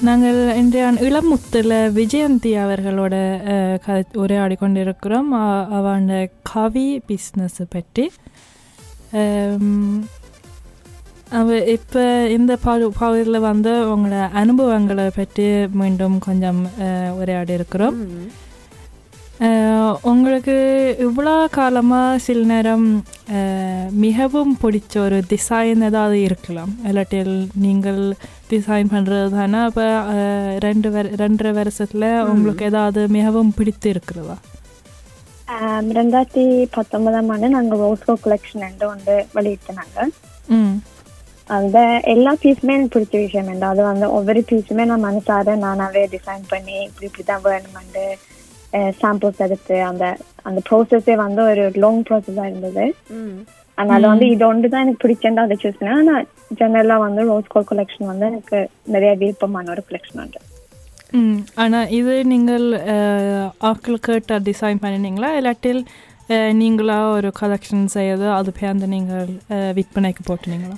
நாங்கள் இன்றைய இளமுத்தில் விஜயந்தி அவர்களோட க கதை உரையாடி கொண்டிருக்கிறோம் அ- அவன் கவி பிஸ்னஸ் பற்றி. அவ இப்போ இந்த பகு பகுதியில் வந்து உங்களோட அனுபவங்களை பற்றி மீண்டும் கொஞ்சம் உரையாடி இருக்கிறோம் உங்களுக்கு இவ்வளோ காலமாக சில நேரம் மிகவும் பிடிச்ச ஒரு டிசைன் ஏதாவது இருக்கலாம். இல்லாட்டில் நீங்கள் டிசைன் பண்ணுறது தானே அப்போ ரெண்டு வர ரெண்டரை வருஷத்தில் உங்களுக்கு ஏதாவது மிகவும் பிடித்து இருக்கிறதா? ரெண்டாயிரத்தி பத்தொன்பதாம் ஆண்டு நாங்கள் ரோஸ்கோ கலெக்ஷன் என்று ஒன்று வெளியிட்டனாங்க. ம். அந்த எல்லா பீஸுமே எனக்கு பிடிச்ச விஷயம் அது வந்து ஒவ்வொரு பீஸுமே நான் மனசார நானாவே டிசைன் பண்ணி இப்படி இப்படி தான் வேணுமெண்டு சாம்பிள்ஸ் எடுத்து அந்த அந்த ப்ராசஸே வந்து ஒரு லாங் ப்ராசஸாக இருந்தது அதனால வந்து இது ஒன்று தான் எனக்கு பிடிச்சேன்டா அதை சூஸ் பண்ணேன் ஆனால் ஜெனரலாக வந்து ரோஸ்கோ கலெக்ஷன் வந்து எனக்கு நிறைய விருப்பமான ஒரு கலெக்ஷன் உண்டு ம் ஆனால் இது நீங்கள் அஹ், ஆட்கள் கேட்ட டிசைன் பண்ணினீங்களா இல்லாட்டில் நீங்களா ஒரு கலெக்ஷன் செய்யறது அது பேர்ந்து நீங்கள் விற்பனைக்கு போட்டுனீங்களா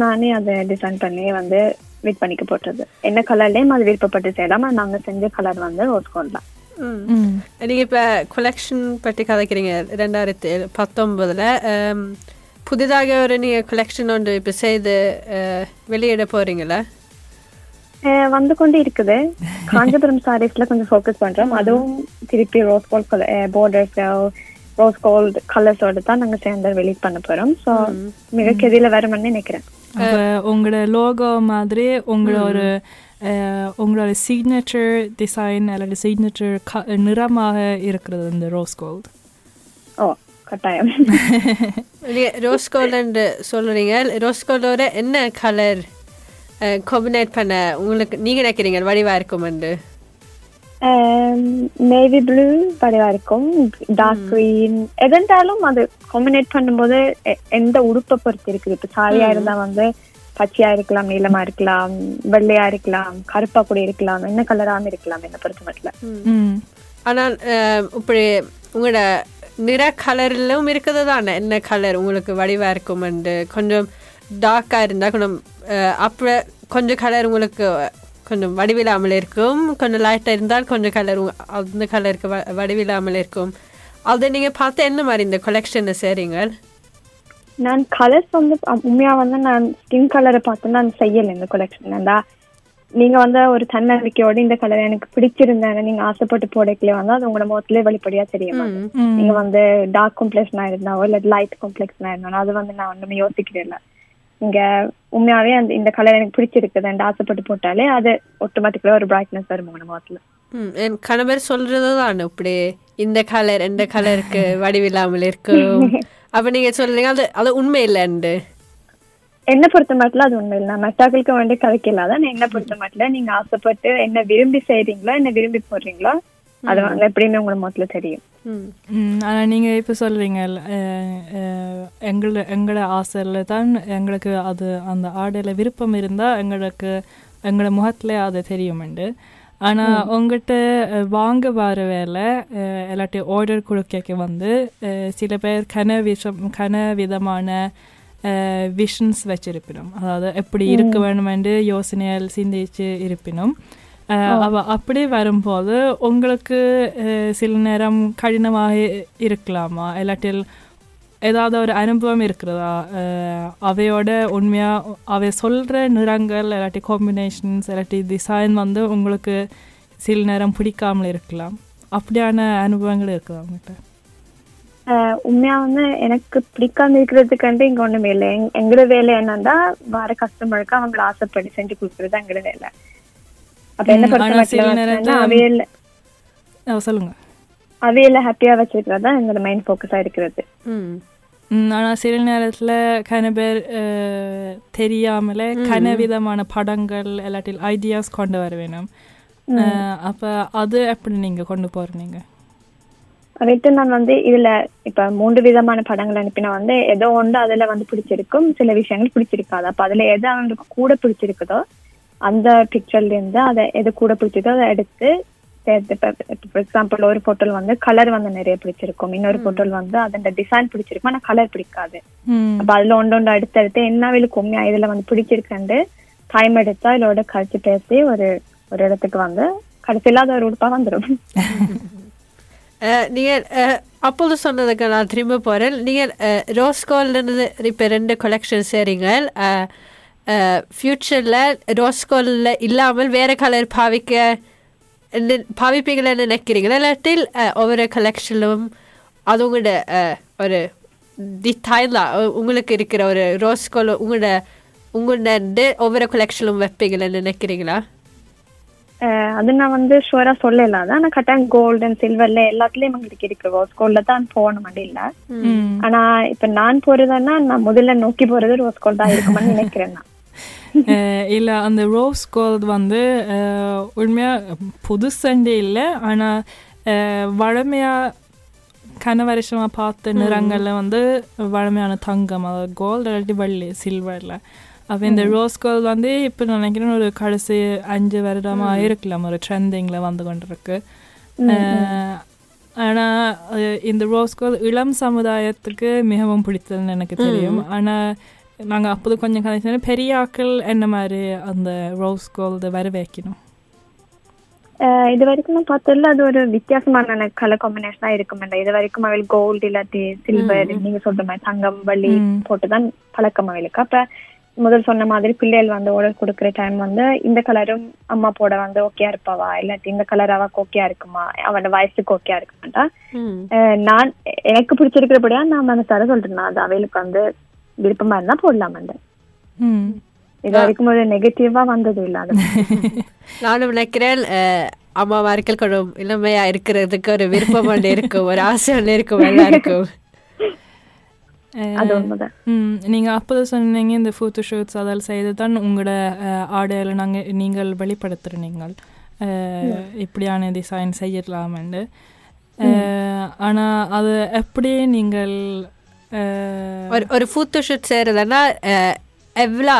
நானே அதை டிசைன் பண்ணி வந்து விட் பண்ணிக்க போட்டது என்ன கலர்லேயும் அது விருப்பப்பட்டு செய்யலாம் ஆனா நாங்க செஞ்ச கலர் வந்து ரோஸ் கோல்ட் தான் ம் நீங்க இப்ப கொலெக்ஷன் பற்றி கதைக்கிறீங்க ரெண்டாயிரத்தி பத்தொன்பதுல ஆம், புதிதாக ஒரு நீங்க கொலெக்ஷன் ஒன்று இப்ப செய்து அஹ், வெளியிட போறீங்களா அஹ் வந்து கொண்டு இருக்குது காஞ்சிபுரம் சாரீஸ்ல கொஞ்சம் ஃபோக்கஸ் பண்றோம் அதுவும் திருப்பி rose gold borders rose gold கலர்ஸோட தான் நாங்க சேர்ந்து வெளியே பண்ண போறோம் ஸோ மிக கெதியில வரும்னு நினைக்கிறேன் உங்களோட லோகோ மாதிரி உங்களோட உங்களோட சிக்னேச்சர் டிசைன் அல்லது சிக்னேச்சர் க நிறமாக இருக்கிறது இந்த ரோஸ் கோல்ட் ஓ கட்டாயம் நீங்க ரோஸ் கோல்டு சொல்றீங்க ரோஸ் கோல்டோட என்ன கலர் காம்பினேட் பண்ண உங்களுக்கு நீங்க நினைக்கிறீங்க வடிவா இருக்குமெண்டு நேவி ப்ளூ வடிவா இருக்கும் டார்க் green. எதென்றாலும் அது காம்பினேட் பண்ணும்போது எ- எந்த உடுப்பை பொறுத்து இருக்குது இப்ப சாரியா இருந்தா வந்து பச்சையா இருக்கலாம் நீளமா இருக்கலாம் வெள்ளையா இருக்கலாம் கருப்பா கூட இருக்கலாம் என்ன கலராம இருக்கலாம் என்ன பொறுத்த மட்டும் அஹ், இப்படி உங்களோட நிற கலர்லும் இருக்குது தானே? என்ன கலர் உங்களுக்கு வடிவா இருக்குமெண்டு கொஞ்சம் டார்க்கா இருந்தா கொஞ்சம் அஹ், அப்புறம் கொஞ்சம் கலர் உங்களுக்கு கொஞ்சம் வடிவில்லாமல் இருக்கும். கொஞ்சம் லைட்டாக இருந்தால் கொஞ்சம் கலர் அந்த கலருக்கு வ வடிவில்லாமல் இருக்கும். அதை நீங்க பார்த்து என்ன மாதிரி இந்த கொலெக்ஷனை செய்றீங்க? நான் கலர்ஸ் வந்து உண்மையா வந்து நான் ஸ்கின் கலரை பார்த்து நான் செய்யல இந்த கொலெக்ஷன் ஏன்டா நீங்க வந்து ஒரு தன்னம்பிக்கையோட இந்த கலர் எனக்கு பிடிச்சிருந்தேன் நீங்க ஆசைப்பட்டு போடக்கல வந்து அது உங்களோட முகத்திலே வெளிப்படையா தெரியும் நீங்க வந்து டார்க் காம்ப்ளெக்ஷனா இருந்தாவோ இல்ல லைட் காம்ப்ளெக்ஷனா இருந்தாலும் அது வந்து நான் ஒண்ணுமே யோசிக்கிறேன் இல்ல. இங்க உண்மையாவே அந்த இந்த கலர் எனக்கு பிடிச்சிருக்குது ஆசைப்பட்டு போட்டாலே அது ஆட்டோமேட்டிக்கலா ஒரு பிரைட்னஸ் வரும் உங்களோட முகத்துல என் கணவர் சொல்றது தான் இப்படி இந்த கலர் இந்த கலருக்கு வடிவில்லாமல் இருக்கும். அப்ப நீங்க சொல்றீங்க அது அது உண்மை இல்லைண்டு என்ன பொறுத்த மட்டும் அது உண்மை இல்லை மெட்டாக்களுக்கு வேண்டிய கதைக்கல தான் என்ன பொறுத்த மட்டும் நீங்க ஆசைப்பட்டு என்ன விரும்பி செய்றீங்களோ என்ன விரும்பி போடுறீங்களோ அது வந்து எப்படின்னு உங்களோட முகத்துல தெரியும். ம். ம், ஆனா நீங்க இப்போ சொல்றீங்க எங்களோட எங்களோட ஆசையில் தான் எங்களுக்கு அது அந்த ஆடையில் விருப்பம் இருந்தால் எங்களுக்கு எங்களோட முகத்தில் அது தெரியுமெண்டு. ஆனால் உங்கள்கிட்ட வாங்க வர வேலை இல்லாட்டி ஆர்டர் கொடுக்க வந்து சில பேர் கன விஷம் கன விதமான விஷன்ஸ் வச்சிருப்பினும். அதாவது எப்படி இருக்க வேணுமென்று யோசனைகள் சிந்திச்சு இருப்பினும். அவ அப்படி வரும்போது உங்களுக்கு சில நேரம் கடினமாக இருக்கலாமா? இல்லாட்டில் ஏதாவது ஒரு அனுபவம் இருக்கிறதா? அவையோட உண்மையாக அவை சொல்கிற நிறங்கள் இல்லாட்டி காம்பினேஷன்ஸ் இல்லாட்டி டிசைன் வந்து உங்களுக்கு சில நேரம் பிடிக்காமல் இருக்கலாம். அப்படியான அனுபவங்கள் இருக்குதா உங்கள்கிட்ட ஆஹ் உண்மையா வந்து எனக்கு பிடிக்காம இருக்கிறதுக்காண்டி இங்க ஒண்ணுமே இல்லை. எங்க- எங்களோட வேலை என்னன்னா வர கஸ்டமருக்கு அவங்கள ஆசைப்படி செஞ்சு கொடுக்கறது எங்களோட வேலை. அப்ப என்ன பொறுத்த அவையில சொல்லுங்கள் அவையில ஹாப்பியா வச்சிருக்கிறது தான் எங்களோட மெயின் ஃபோக்கஸா இருக்கிறது. ஆனால் சில நேரத்தில் கன பேர் தெரியாமலே கன விதமான படங்கள் இல்லாட்டில் ஐடியாஸ் கொண்டு வர வேணும். அப்ப அது எப்படி நீங்க கொண்டு போறீங்க? அவைட்டு நான் வந்து இதுல இப்ப மூன்று விதமான படங்கள் அனுப்பினா வந்து ஏதோ ஒன்று அதுல வந்து பிடிச்சிருக்கும் சில விஷயங்கள் பிடிச்சிருக்காது. அப்ப அதுல எது அவங்களுக்கு கூட பிடிச்சிருக்குதோ அந்த பிக்சர்ல இருந்து அதை எது கூட பிடிச்சதோ அதை எடுத்து ஃபார் எக்ஸாம்பிள் ஒரு போட்டோல் வந்து கலர் வந்து நிறைய பிடிச்சிருக்கும். இன்னொரு போட்டோல் வந்து அதோட டிசைன் பிடிச்சிருக்கும். ஆனா கலர் பிடிக்காது. அப்ப அதுல ஒன்று ஒன்று அடுத்து அடுத்து என்ன வேலை கம்மியா இதுல வந்து பிடிச்சிருக்கண்டு டைம் எடுத்தா இதோட கழிச்சு பேசி ஒரு ஒரு இடத்துக்கு வந்து கடைசியில அது ஒரு உடுப்பா வந்துடும் நீங்கள் அப்போது சொன்னதுக்கு நான் திரும்ப போகிறேன் நீங்கள் ரோஸ் கோல்டு இப்போ ரெண்டு கொலெக்ஷன் செய்கிறீங்க ஃப்யூச்சரில் ரோஸ் கோல்டில் இல்லாமல் வேறு கலர் பாவிக்க பாவிப்பீங்களான்னு நினைக்கிறீங்களா இல்லாட்டில் ஒவ்வொரு கலெக்ஷனும் அது உங்களோட ஒரு உ- உங்களுக்கு இருக்கிற ஒரு ரோஸ் கோல் உங்களோட உங்களோட ஒவ்வொரு கொலெக்ஷனும் வைப்பீங்களான்னு நினைக்கிறீங்களா அது நான் வந்து ஷுவரா சொல்லல ஆனா கட்டாயம் கோல்டு அண்ட் சில்வர்ல எல்லாத்துலயும் எங்களுக்கு இருக்கு ரோஸ் கோல்ட்ல தான் போகணும் அப்படி இல்ல ஆனா இப்ப நான் போறதுன்னா நான் முதல்ல நோக்கி போறது ரோஸ் கோல்ட் தான் இருக்கும்னு நினைக்கிறேன் நான் இல்ல அந்த ரோஸ் கோல்ட் வந்து அஹ், உண்மையா புதுசண்டே இல்லை. ஆனா அஹ், வழமையா கன வருஷமா பார்த்த நிறங்கள்ல வந்து வழமையான தங்கம். அதாவது கோல்டு இல்லாட்டி வெள்ளி சில்வர்ல அப்ப இந்த ரோஸ் கோல்ட் வந்து இப்ப நினைக்கிறேன் ஒரு கடைசி அஞ்சு வருடமா இருக்கலாம். ஒரு ட்ரெண்டிங்ல வந்து கொண்டிருக்கு. அஹ், ஆனா அஹ், இந்த ரோஸ் கோல்ட் இளம் சமுதாயத்துக்கு மிகவும் பிடித்ததுன்னு எனக்கு தெரியும். ஆனா நாங்க அப்போது கொஞ்சம் கதைச்சு பெரிய ஆக்கள் என்ன மாதிரி அந்த ரோஸ் கோல்டு வர வைக்கணும் இது வரைக்கும் நான் பார்த்ததுல அது ஒரு வித்தியாசமான கலர் காம்பினேஷனா இருக்கும். இது வரைக்கும் அவள் கோல்டு இல்லாட்டி சில்வர் நீங்க சொல்ற மாதிரி தங்கம் வள்ளி. போட்டுதான் பழக்கம் அவளுக்கு. அப்ப முதல் சொன்ன மாதிரி பிள்ளைகள் வந்து ஆர்டர் கொடுக்குற டைம் வந்து இந்த கலரும் அம்மா போட வந்து ஓகேயா இருப்பாவா? இல்லாட்டி இந்த கலர் அவக்கு ஓகேயா இருக்குமா? அவனோட வயசுக்கு ஓகேயா இருக்குமாட்டா? நான் எனக்கு பிடிச்சிருக்கிறபடியா நான் மனசார சொல்றேன். அது அவைகளுக்கு வந்து விருப்பமா இருந்தா போடலாமண்டு ம். இது வரைக்கும் ஒரு நெகட்டிவா வந்தது இல்ல அது. நானும் நினைக்கிறேன் அஹ், அம்மாமார்கள் கொஞ்சம் இளமையா இருக்கிறதுக்கு ஒரு விருப்பம் ஒன்று இருக்கும் ஒரு ஆசை ஒன்று இருக்கும் எல்லாருக்கும் நீங்கள் அப்போது சொன்னீங்க இந்த ஃபோட்டோ ஷூட்ஸ் அதில் செய்து தான் உங்களோட அஹ், ஆடையில நாங்கள் நீங்கள் வெளிப்படுத்துகிற நீங்கள் இப்படியான டிசைன் செய்யலாமெண்டு. ஆனால் அது எப்படி நீங்கள் ஒரு ஒரு ஃபோட்டோ ஷூட் செய்கிறதுனா எவ்வளோ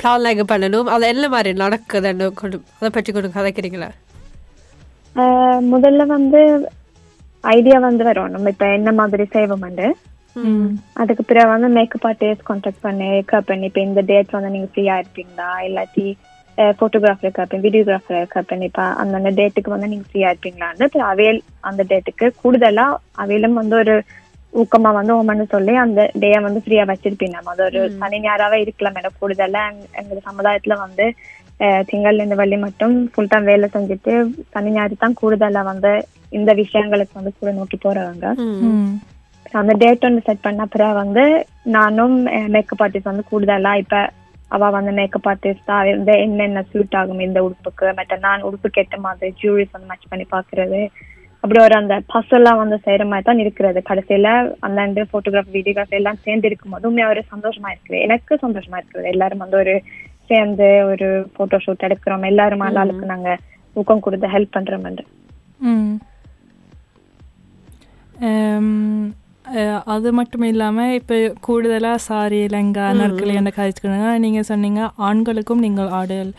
பிளான் பண்ணணும் அது என்ன மாதிரி நடக்குதுன்னு கொஞ்சம் அதை பற்றி கொஞ்சம் கதைக்கிறீங்களா ஆஹ் முதல்ல வந்து ஐடியா வந்து வரும் நம்ம இப்ப என்ன மாதிரி செய்வோம்ண்டு அதுக்கு பிறகு வந்து மேக்கப் ஆர்டிஸ்ட் கான்டாக்ட் பண்ணி மேக்கப் பண்ணி இப்ப இந்த டேட் வந்து நீங்க ஃப்ரீயா இருப்பீங்களா இல்லாட்டி போட்டோகிராஃபர் இருக்காப்பேன் வீடியோகிராஃபர் இருக்காப்பேன் இப்ப அந்தந்த டேட்டுக்கு வந்து நீங்க ஃப்ரீயா இருப்பீங்களான்னு அவையல் அந்த டேட்டுக்கு கூடுதலா அவையிலும் வந்து ஒரு ஊக்கமா வந்து ஓமன்னு சொல்லி அந்த டே வந்து ஃப்ரீயா வச்சிருப்பீங்க நம்ம அது ஒரு சனி ஞாயிறாவே இருக்கலாம் மேடம். கூடுதலா எங்க- சமுதாயத்துல வந்து அஹ், திங்கள்ல இருந்து வெள்ளி மட்டும் ஃபுல் டைம் வேலை செஞ்சுட்டு சனி ஞாயிறு தான் கூடுதலா வந்து இந்த விஷயங்களுக்கு வந்து கூட நோக்கி போறவங்க. அந்த டேட் ஒன்று செட் பண்ண அப்புறம் வந்து நானும் மேக்கப் ஆர்டிஸ்ட் வந்து கூடுதலா இப்ப அவ வந்து மேக்கப் ஆர்டிஸ்டா வந்து என்னென்ன சூட் ஆகும் இந்த உடுப்புக்கு. மற்ற நான் உடுப்புக்கு ஏற்ற மாதிரி ஜூரிஸ் வந்து மேட்ச் பண்ணி பாக்குறது. அப்படி ஒரு அந்த பசெல்லாம் வந்து செய்யற மாதிரி தான் இருக்கிறது. கடைசியில அந்த போட்டோகிராஃபி வீடியோகிராஃபி எல்லாம் சேர்ந்து இருக்கும் போது உண்மையா ஒரு சந்தோஷமா இருக்குது எனக்கு சந்தோஷமா இருக்குது எல்லாரும் வந்து ஒரு சேர்ந்து ஒரு போட்டோ ஷூட் எடுக்கிறோம். எல்லாரும் ஆளாளுக்கு நாங்க ஊக்கம் கொடுத்து ஹெல்ப் பண்றோம் அது மட்டும் இல்லாமல் இப்போ கூடுதலாக சாரி லெங்கா நற்களை என்ன கழிச்சுக்கணுங்க நீங்கள் சொன்னீங்க ஆண்களுக்கும் நீங்கள் ஆடல்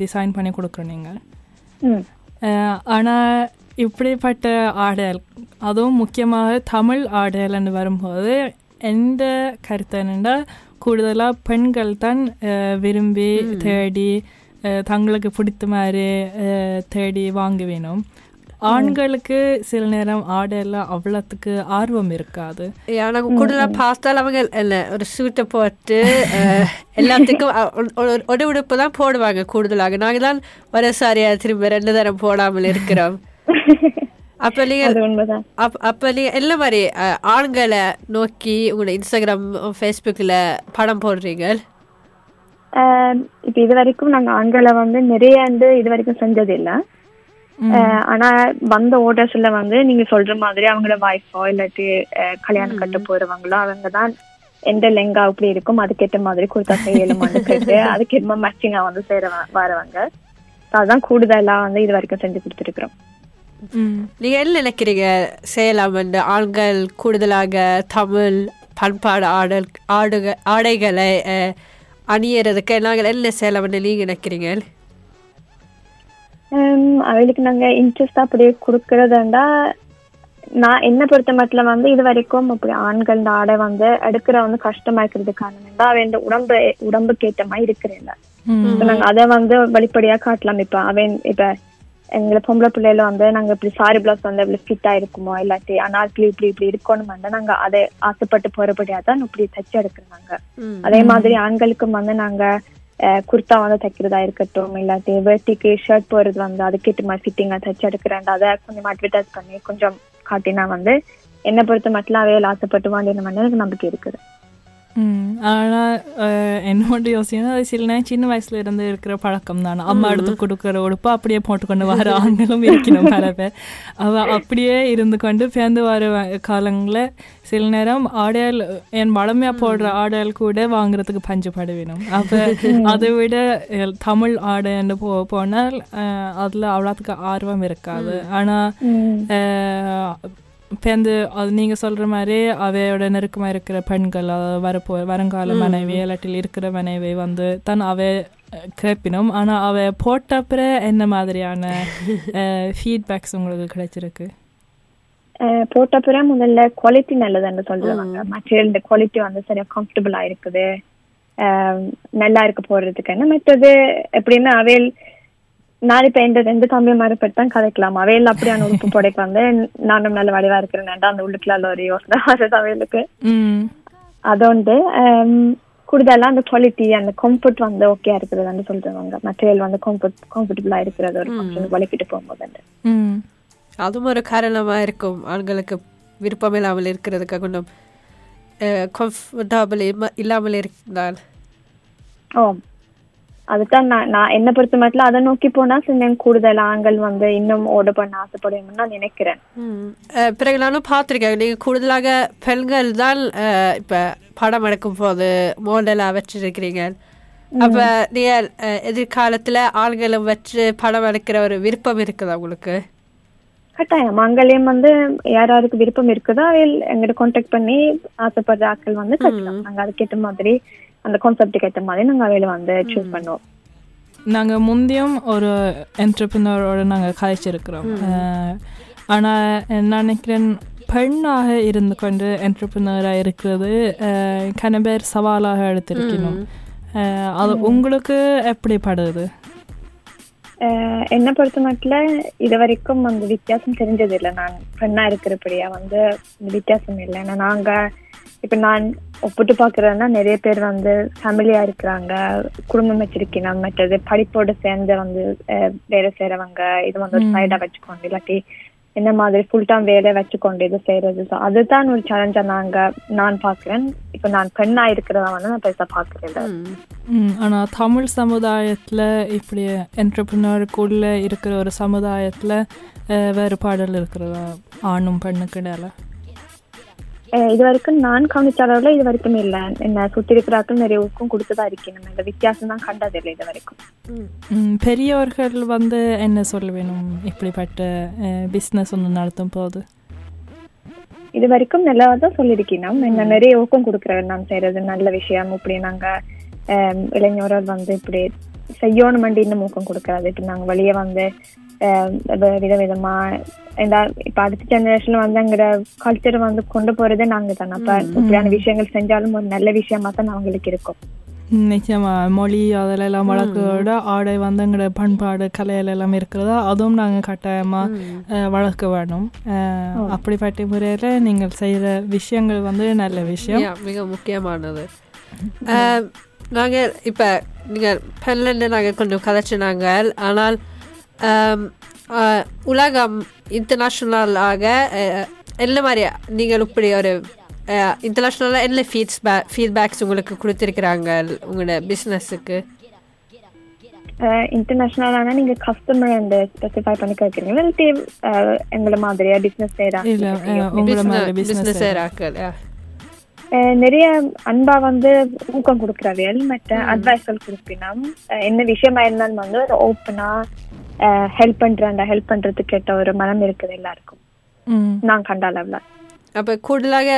டிசைன் பண்ணி கொடுக்குறீங்க. ம். ஆனால் இப்படிப்பட்ட ஆடல் அதுவும் முக்கியமாக தமிழ் ஆடல்னு வரும்போது எந்த கருத்து என்னென்னா கூடுதலாக பெண்கள் தான் விரும்பி தேடி தங்களுக்கு பிடித்த மாதிரி தேடி வாங்க வேணும். ஆண்களுக்கு சில நேரம் ஆடையெல்லாம் அவ்வளோத்துக்கு ஆர்வம் இருக்காது. எனக்கு கூடுதலாக பார்த்தால் அவங்க என்ன ஒரு சூட்டை போட்டு எல்லாத்துக்கும் ஒரு- உடுப்பு தான் போடுவாங்க கூடுதலாக. நாங்கள் தான் ஒரு சாரியா திரும்ப ரெண்டு தரம் போடாமல் இருக்கிறோம். அப்போ அப் அப்போ நீங்கள் என்ன மாதிரி ஆண்களை நோக்கி உங்களோட இன்ஸ்டாகிராம் ஃபேஸ்புக்கில் படம் போடுறீங்க இப்ப இது வரைக்கும் நாங்க ஆண்களை வந்து நிறைய வந்து இது வரைக்கும் செஞ்சது இல்ல ஆனா வந்த ஆர்டர்ஸ்ல வந்து நீங்க சொல்ற மாதிரி அவங்களோட வைஃபோ இல்லாட்டி கல்யாணம் கட்ட போறவங்களோ அவங்க தான் எந்த லெங்கா அப்படி இருக்கும் அதுக்கேற்ற மாதிரி கொடுத்தா செய்யலுமான்னு கேட்டு அதுக்கேற்ற மேட்சிங்கா வந்து சேர வரவங்க. அதான் கூடுதலா வந்து இது வரைக்கும் செஞ்சு கொடுத்துருக்குறோம். நீங்க என்ன நினைக்கிறீங்க? செய்யலாம் என்று ஆண்கள் கூடுதலாக தமிழ் பண்பாடு ஆடல் ஆடுக ஆடைகளை அணியறதுக்கு நாங்கள் என்ன செய்யலாம் என்று நீங்க நினைக்கிறீங்க? அவளுக்கு நாங்க இன்ட்ரெஸ்ட் அப்படியே கொடுக்கறதுண்டா. நான் என்ன பொறுத்த மட்டும் வந்து இது வரைக்கும் அப்படி ஆண்கள் இந்த ஆடை வந்து எடுக்கிற வந்து கஷ்டமா இருக்கிறது காரணம் தான் அவன் இந்த உடம்பு உடம்புக்கு ஏற்ற மாதிரி இருக்கிறேன். நாங்க அதை வந்து வெளிப்படையா காட்டலாம். இப்ப அவன் இப்ப எங்களை பொம்பளை பிள்ளைல வந்து நாங்க இப்படி சாரி பிளவுஸ் வந்து இவ்வளவு ஃபிட்டா இருக்குமோ இல்லாட்டி அனார்கலி இப்படி இப்படி இருக்கணும் வந்து நாங்க அதை ஆசைப்பட்டு போறபடியா தான் இப்படி தச்சு எடுக்கிறாங்க. அதே மாதிரி ஆண்களுக்கும் வந்து நாங்க அஹ், குர்தா வந்து தைக்கிறதா இருக்கட்டும் இல்லாட்டி வேட்டிக்கு ஷர்ட் போறது வந்து அதுக்கேற்ற மாதிரி ஃபிட்டிங்கா தச்சு எடுக்கிறேன். அதை கொஞ்சம் அட்வர்டைஸ் பண்ணி கொஞ்சம் காட்டினா வந்து என்னை பொறுத்த மட்டும் அவையில் ஆசைப்பட்டு வாண்டின நம்பிக்கை இருக்குது. ஆனால் என்னோட யோசனை அது சில நேரம் சின்ன வயசுல இருந்து இருக்கிற பழக்கம் தானே அம்மா எடுத்து கொடுக்குற உடுப்பு அப்படியே போட்டுக்கொண்டு வர ஆண்களும் இருக்கணும் பல பேர் அவ அப்படியே இருந்து கொண்டு பேர்ந்து வர காலங்களில் சில நேரம் ஆடையால் என் வளமையாக போடுற ஆடையால் கூட வாங்குறதுக்கு பஞ்சப்பட வேணும் அப்போ அதை விட தமிழ் ஆடைன்னு போ போனால் அதுல அவ்வளோத்துக்கு ஆர்வம் இருக்காது ஆனால் பேருந்து அது நீங்க சொல்ற மாதிரி அவையோட நெருக்கமா இருக்கிற பெண்கள் வரப்போ வருங்கால மனைவி இல்லாட்டில் இருக்கிற மனைவி வந்து தான் அவை கேட்பினும் ஆனா அவ போட்ட அப்புறம் என்ன மாதிரியான ஃபீட்பேக்ஸ் உங்களுக்கு கிடைச்சிருக்கு? அஹ் போட்ட பிறகு முதல்ல குவாலிட்டி நல்லதுன்னு சொல்றாங்க மெட்டீரியல் குவாலிட்டி வந்து சரியா கம்ஃபர்டபுளா இருக்குது. நல்லா இருக்கு போடுறதுக்குன்னு மற்றது எப்படின்னா அவையில் நான் இப்ப எந்த எந்த தம்பி மாதிரி தான் கதைக்கலாம் அவையில் அப்படியான உறுப்பு புடைக்க வந்து நானும் நல்ல வடிவா இருக்கிறேன். அந்த உள்ளுக்குள்ள ஒரு யோசனை. வருது அவைகளுக்கு ம். அதோண்டு கூடுதலா அந்த குவாலிட்டி அந்த கம்ஃபர்ட் வந்து ஓகே இருக்கிறதுன்னு சொல்றாங்க. மெட்டீரியல் வந்து கம்ஃபர்ட் கம்ஃபர்டபுளா இருக்கிறது ஒரு ஃபங்க்ஷன் வலிக்கிட்டு போகும்போது ம். அதுவும் ஒரு காரணமா இருக்கும். ஆண்களுக்கு விருப்பம் இல்லாமல் இருக்கிறதுக்கு கொஞ்சம் கம்ஃபர்டபுள் இல்லாமல் இருந்தால். ஓ அதுதான் நான் நான் என்ன பொறுத்த மட்டும் அதை நோக்கி போனா சின்ன கூடுதல் ஆண்கள் வந்து இன்னும் ஓட பண்ண ஆசைப்படுவேன்னு நான் நினைக்கிறேன். பிறகு நானும் பார்த்துருக்கேன். நீங்கள் கூடுதலாக பெண்கள் தான் இப்ப படம் எடுக்கும் போது மாடலாக வச்சிருக்கிறீங்க. அப்ப நீங்கள் எதிர்காலத்துல ஆண்களும் வச்சு படம் எடுக்கிற ஒரு விருப்பம் இருக்குதா உங்களுக்கு? கட்டாயம். அங்கேயும் வந்து யார் யாருக்கு விருப்பம் இருக்குதோ அவையில் எங்கிட்ட கான்டாக்ட் பண்ணி ஆசைப்படுற ஆட்கள் வந்து கட்டலாம். நாங்க அதுக்கேற்ற மாதிரி அந்த கான்செப்டுக்கு ஏற்ற மாதிரி நாங்க அவையில வந்து சூஸ் பண்ணுவோம். நாங்க முந்தையும் ஒரு என்டர்பிரினரோட நாங்க கதைச்சிருக்கிறோம் அஹ், ஆனா நான் நினைக்கிறேன் பெண்ணாக இருந்து கொண்டு என்டர்பிரினராக இருக்கிறது அஹ், கன பேர் சவாலாக எடுத்திருக்கணும். அது உங்களுக்கு எப்படி படுது? என்னை பொறுத்த மட்டும் இது வரைக்கும் அந்த வித்தியாசம் தெரிஞ்சது இல்லை. நான் பெண்ணா இருக்கிறபடியா வந்து வித்தியாசம் இல்லை. ஏன்னா நாங்க இப்ப நான் ஒப்பிட்டு பாக்குறேன்னா நிறைய பேர் வந்து ஃபேமிலியா இருக்கிறாங்க குடும்பம் வச்சிருக்கணும் மற்றது படிப்போட சேர்ந்து வந்து வேலை செய்யறவங்க இது வந்து ஒரு சைடா வச்சுக்கோங்க. இல்லாட்டி இந்த மாதிரி ஃபுல் டைம் வேலை வச்சுக்கொண்டு இது செய்யறது So அதுதான் ஒரு சேலஞ்சா நாங்க நான் பாக்குறேன் இப்ப நான் பெண்ணா இருக்கிறதா வந்து நான் பெருசா பாக்குறேன் ஆனா தமிழ் சமுதாயத்துல இப்படி என்டர்பிரினருக்குள்ள இருக்கிற ஒரு சமுதாயத்துல அஹ், வேறுபாடுகள் இருக்கிறதா ஆணும் பெண்ணுக்கு இடையில? இது வரைக்கும் நான் கவனிச்ச அளவுல இது வரைக்கும் இல்ல. என்ன சுத்தி இருக்கிறாக்கள் நிறைய ஊக்கம் கொடுத்துதான் இருக்கேன். நம்ம இந்த வித்தியாசம் தான் கண்டதில்லை இது வரைக்கும் பெரியவர்கள் வந்து என்ன சொல்ல வேணும்? இப்படிப்பட்ட பிஸ்னஸ் ஒன்று நடத்தும் போது? இது வரைக்கும் நல்லா தான் சொல்லியிருக்கணும் என்ன நிறைய ஊக்கம் கொடுக்குறவர் நான் செய்யறது நல்ல விஷயம். இப்படி நாங்க இளைஞர்கள் வந்து இப்படி செய்யணும் இன்னும் ஊக்கம் கொடுக்கறது. இப்ப நாங்க வெளியே வந்து விதவிதமா இந்த இப்ப அடுத்த ஜெனரேஷன்ல வந்து எங்கட கல்ச்சர் வந்து கொண்டு போறதே நாங்க தானே அப்ப இப்படியான விஷயங்கள் செஞ்சாலும் ஒரு நல்ல விஷயமா தான் அவங்களுக்கு இருக்கும் நிச்சயமா மொழி அதில் எல்லாம் வழக்கோட ஆடை வந்து எங்களோட பண்பாடு கலையில எல்லாம் இருக்கிறதா அதுவும் நாங்கள் கட்டாயமாக வளர்க்க வேணும் அப்படிப்பட்ட முறையில் நீங்கள் செய்கிற விஷயங்கள் வந்து நல்ல விஷயம் மிக முக்கியமானது நாங்கள் இப்போ நீங்கள் பெண்லேருந்து நாங்கள் கொஞ்சம் கதைச்சினாங்க ஆனால் உலகம் இன்டர்நேஷ்னலாக என்ன மாதிரி நீங்கள் இப்படி ஒரு இன்டர்நேஷ்னலாக என்ன ஃபீட்ஸ்பேக் ஃபீட்பேக்ஸ் உங்களுக்கு கொடுத்துருக்குறாங்க உங்களோட பிஸ்னஸுக்கு இன்டர்நேஷனலான நீங்க கஸ்டமர் அந்த ஸ்பெசிஃபை பண்ணி அஹ், எங்களை மாதிரியா பிசினஸ் இல்ல செய்யறாங்க நிறைய அன்பா வந்து ஊக்கம் கொடுக்குறவியல் மற்ற அட்வைஸ்கள் கொடுப்பினோம். என்ன விஷயமா இருந்தாலும் வந்து ஒரு ஓப்பனா ஹெல்ப் பண்றேன்டா ஹெல்ப் பண்றதுக்கு கேட்ட ஒரு மனம் இருக்குது எல்லாருக்கும். நான் கண்ட அளவுல. அப்போ கூடுதலாக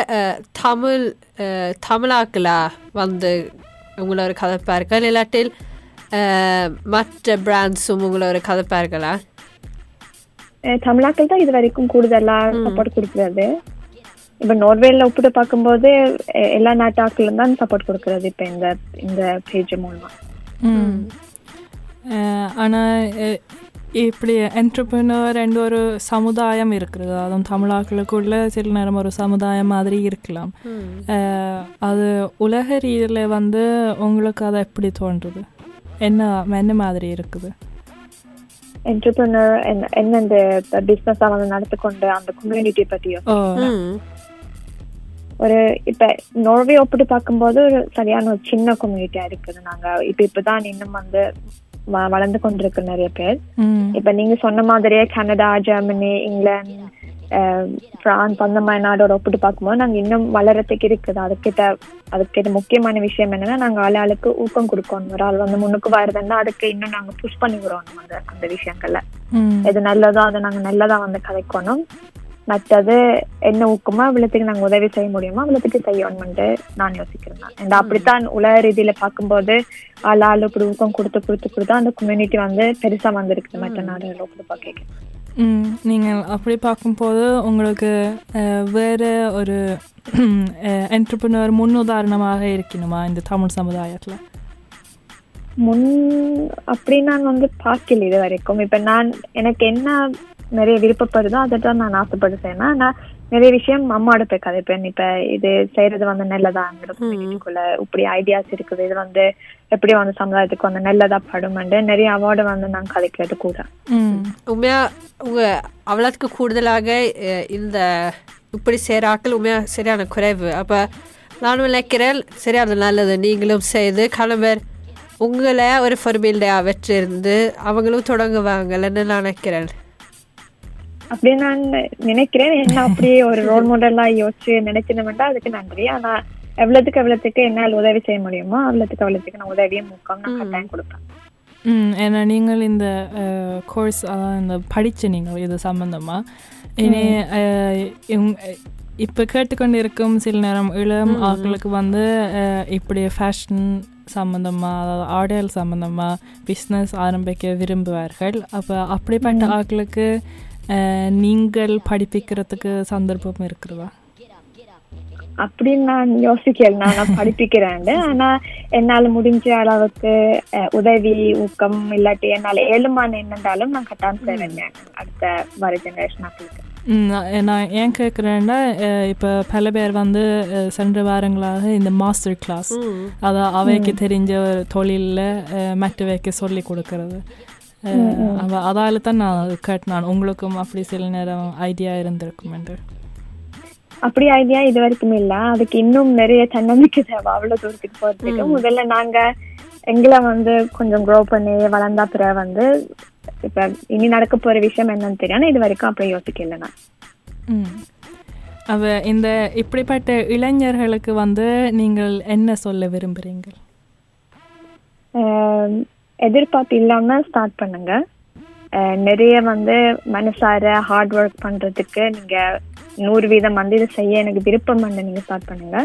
தமிழ் தமிழாக்களா வந்து உங்களோட கதைப்பார்கள் இல்லாட்டில் அஹ், மற்ற பிராண்ட்ஸும் உங்களோட கதைப்பார்களா அஹ், தமிழாக்கள் தான் இது வரைக்கும் கூடுதலா சப்போர்ட் கொடுக்கறது. இப்ப நோர்வேல ஒப்பிட்டு பார்க்கும்போது எல்லா நாட்டாக்களும் தான் சப்போர்ட் கொடுக்கறது இப்ப இந்த இந்த பேஜ் மூலமா. ஆனா இப்படி என்டர்பிரினர் என்ற ஒரு சமுதாயம் இருக்கிறது அதுவும் தமிழாக்களுக்குள்ள சில நேரம் ஒரு சமுதாயம் மாதிரி இருக்கலாம். அது உலக ரீதியில் வந்து உங்களுக்கு அதை எப்படி தோன்றுது? என்ன என்ன மாதிரி இருக்குது? என்டர்பிரினர் என்ன இந்த பிசினஸ் வந்து நடத்தி கொண்டு அந்த கம்யூனிட்டி ம். ஒரு இப்ப நோர்வே ஒப்பிட்டு பார்க்கும்போது ஒரு சரியான ஒரு சின்ன கம்யூனிட்டியா இருக்குது. நாங்க இப்ப இப்பதான் இன்னும் வந்து வளர்ந்து கொண்டிருக்கு நிறைய பேர். இப்ப நீங்க சொன்ன மாதிரியே கனடா ஜெர்மனி இங்கிலாந்து பிரான்ஸ் அந்த மாதிரி நாடோட ஒப்பிட்டு பார்க்கும்போது நாங்க இன்னும் வளரத்துக்கு இருக்குது. அதுக்கிட்ட அதுக்கிட்ட முக்கியமான விஷயம் என்னன்னா நாங்க ஆள் ஆளுக்கு ஊக்கம் கொடுக்கணும். ஒரு ஆள் வந்து முன்னுக்கு வருதுன்னா அதுக்கு இன்னும் நாங்க புஷ் பண்ணி விடுறோம் அந்த அந்த விஷயங்கள்ல. எது நல்லதோ அதை நாங்க நல்லதா வந்து கதைக்கணும். மற்றது என்ன ஊக்கமோ அவ்வளோத்துக்கு நாங்க உதவி செய்ய முடியுமோ அவ்வளோத்துக்கு செய்யணும்னு நான் யோசிக்கிறேன். And அப்படித்தான் உலக ரீதியில பார்க்கும்போது ஆள் ஆள் இப்படி ஊக்கம் கொடுத்து கொடுத்து கொடுத்து அந்த கம்யூனிட்டி வந்து பெருசா வந்திருக்குது. மற்ற நாடுகள் ஒப்பிட்டு பார்க்க ம் நீங்கள் அப்படி பார்க்கும்போது உங்களுக்கு வேற ஒரு என்டர்பிரினர் முன்னுதாரணமாக இருக்கணுமா இந்த தமிழ் சமுதாயத்தில்? முன் அப்படி நான் வந்து பார்க்கல இது வரைக்கும். இப்ப நான் எனக்கு என்ன நிறைய விருப்பப்படுதோ அதை தான் நான் ஆசைப்பட்டு செய்யணும் நான் நிறைய விஷயம் அம்மாவோட போய் கதைப்பேன். இப்ப இது செய்யறது வந்து நல்லதாங்கிற கம்யூனிட்டிக்குள்ள இப்படி ஐடியாஸ் இருக்குது. இது வந்து எப்படி வந்து சமுதாயத்துக்கு வந்து நல்லதா படுமெண்டு நிறைய அவார்டு வந்து நான் கதைக்கிறது கூட. உண்மையா உங்க அவ்வளோத்துக்கு கூடுதலாக இந்த இப்படி செய்கிற ஆட்கள் உண்மையா சரியான குறைவு. அப்போ நானும் நினைக்கிறேன் சரி அது நல்லது. நீங்களும் செய்து கணவர் உங்களை ஒரு ஃபர்பீல்டையாக வச்சிருந்து அவங்களும் தொடங்குவாங்கன்னு நான் நினைக்கிறேன். அப்படி நான் நினைக்கிறேன். என்ன அப்படியே ஒரு ரோல் மாடலா யோசிச்சு நினைக்கணும்டா அதுக்கு நன்றி. ஆனா எவ்வளவுக்கு எவ்வளவுக்கு என்னால் உதவி செய்ய முடியுமோ அவ்வளவுக்கு அவ்வளவுக்கு நான் உதவியும் முக்கம் நான் கட்டாயம் கொடுப்பேன். ம் ஏன்னா நீங்கள் இந்த கோர்ஸ் அதான் இந்த படிச்ச நீங்கள் இது சம்பந்தமாக இனி இப்போ கேட்டுக்கொண்டு இருக்கும் சில நேரம் இளம் ஆட்களுக்கு வந்து இப்படி ஃபேஷன் சம்மந்தமாக அதாவது ஆடையல் சம்மந்தமாக பிஸ்னஸ் ஆரம்பிக்க விரும்புவார்கள். அப்போ அப்படிப்பட்ட ஆட்களுக்கு அஹ், நீங்கள் படிப்பிக்கிறதுக்கு சந்தர்ப்பம் இருக்கிறதா? அப்படின்னு நான் யோசிக்கல நான் படிப்பிக்கிறேன் ஆனா என்னால முடிஞ்ச அளவுக்கு அஹ், உதவி ஊக்கம் இல்லாட்டி என்னால ஏழுமான என்னண்டாலும் நான் கட்டாயம் செய்வேன் அடுத்த வர ஜெனரேஷன் ம், நான் ஏன் கேட்குறேன்னா இப்போ பல பேர் வந்து சென்ற வாரங்களாக இந்த மாஸ்டர் கிளாஸ் அதான் அவைக்கு தெரிஞ்ச ஒரு தொழிலில் மற்றவைக்கு சொல்லி கொடுக்கறது. அஹ், அவ அதால தான் நான் கேட்டேன் உங்களுக்கும் அப்படி சில நேரம் ஐடியா இருந்திருக்கும் என்று. அப்படி ஐடியா இது வரைக்கும் இல்ல. அதுக்கு இன்னும் நிறைய தன்னம்பிக்கை தேவை. அவ்வளவு தூரத்துக்கு போறதுக்கு. முதல்ல நாங்க எங்களை வந்து கொஞ்சம் க்ரோ பண்ணி வளர்ந்தா பிறகு வந்து இப்ப இனி நடக்க போற விஷயம் என்னன்னு தெரியும் ஆனா இது வரைக்கும் அப்படி யோசிக்கல நான். அவ இந்த இப்படிப்பட்ட இளைஞர்களுக்கு வந்து நீங்கள் என்ன சொல்ல விரும்புகிறீங்க ஆஹ் எதிர்பார்ப்பு இல்லாம ஸ்டார்ட் பண்ணுங்க. நிறைய வந்து மனசார ஹார்ட் ஒர்க் பண்றதுக்கு நீங்க நூறு வீதம் வந்து இதை செய்ய எனக்கு விருப்பம் வந்து நீங்க ஸ்டார்ட் பண்ணுங்க.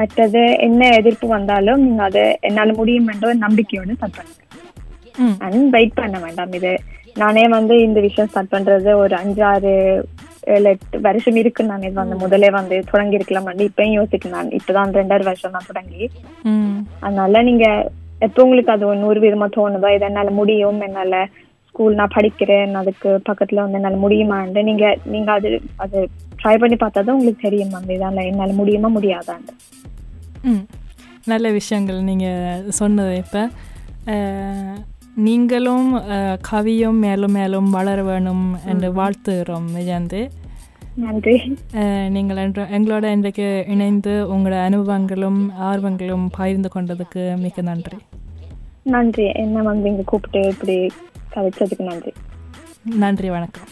மற்றது என்ன எதிர்ப்பு வந்தாலும் நீங்க அதை என்னால முடியும் என்ற ஒரு நம்பிக்கையோட ஸ்டார்ட் பண்ணுங்க. அண்ட் வெயிட் பண்ண வேண்டாம். இது நானே வந்து இந்த விஷயம் ஸ்டார்ட் பண்றது ஒரு அஞ்சாறு ஏழு எட்டு வருஷம் இருக்கு. நான் இது வந்து முதலே வந்து தொடங்கி இருக்கலாம். வந்து இப்பயும் யோசிக்கலாம். நான் இப்பதான் ரெண்டாயிரம் வருஷம் நான் தொடங்கி. அதனால நீங்க எப்போ உங்களுக்கு அது ஒரு நூறு விதமா தோணுதோ? இது என்னால முடியும் என்னால ஸ்கூல் நான் படிக்கிறேன் அதுக்கு பக்கத்துல வந்து என்னால முடியுமான்னு நீங்க நீங்க அது அது ட்ரை பண்ணி பார்த்தா தான் உங்களுக்கு தெரியும் அந்த இதால என்னால முடியுமா முடியாதான்னு ம். நல்ல விஷயங்கள் நீங்கள் சொன்னது இப்போ. நீங்களும் கவியும் மேலும் மேலும் வளர வேணும் என்று வாழ்த்துகிறோம் விஜயந்தி. நன்றி. நீங்கள் என்று எங்களோட இன்றைக்கு இணைந்து உங்களோட அனுபவங்களும் ஆர்வங்களும் பகிர்ந்து கொண்டதுக்கு மிக்க நன்றி. நன்றி. என்ன வந்து இங்க கூப்பிட்டு இப்படி கதைச்சதுக்கு நன்றி. நன்றி வணக்கம்.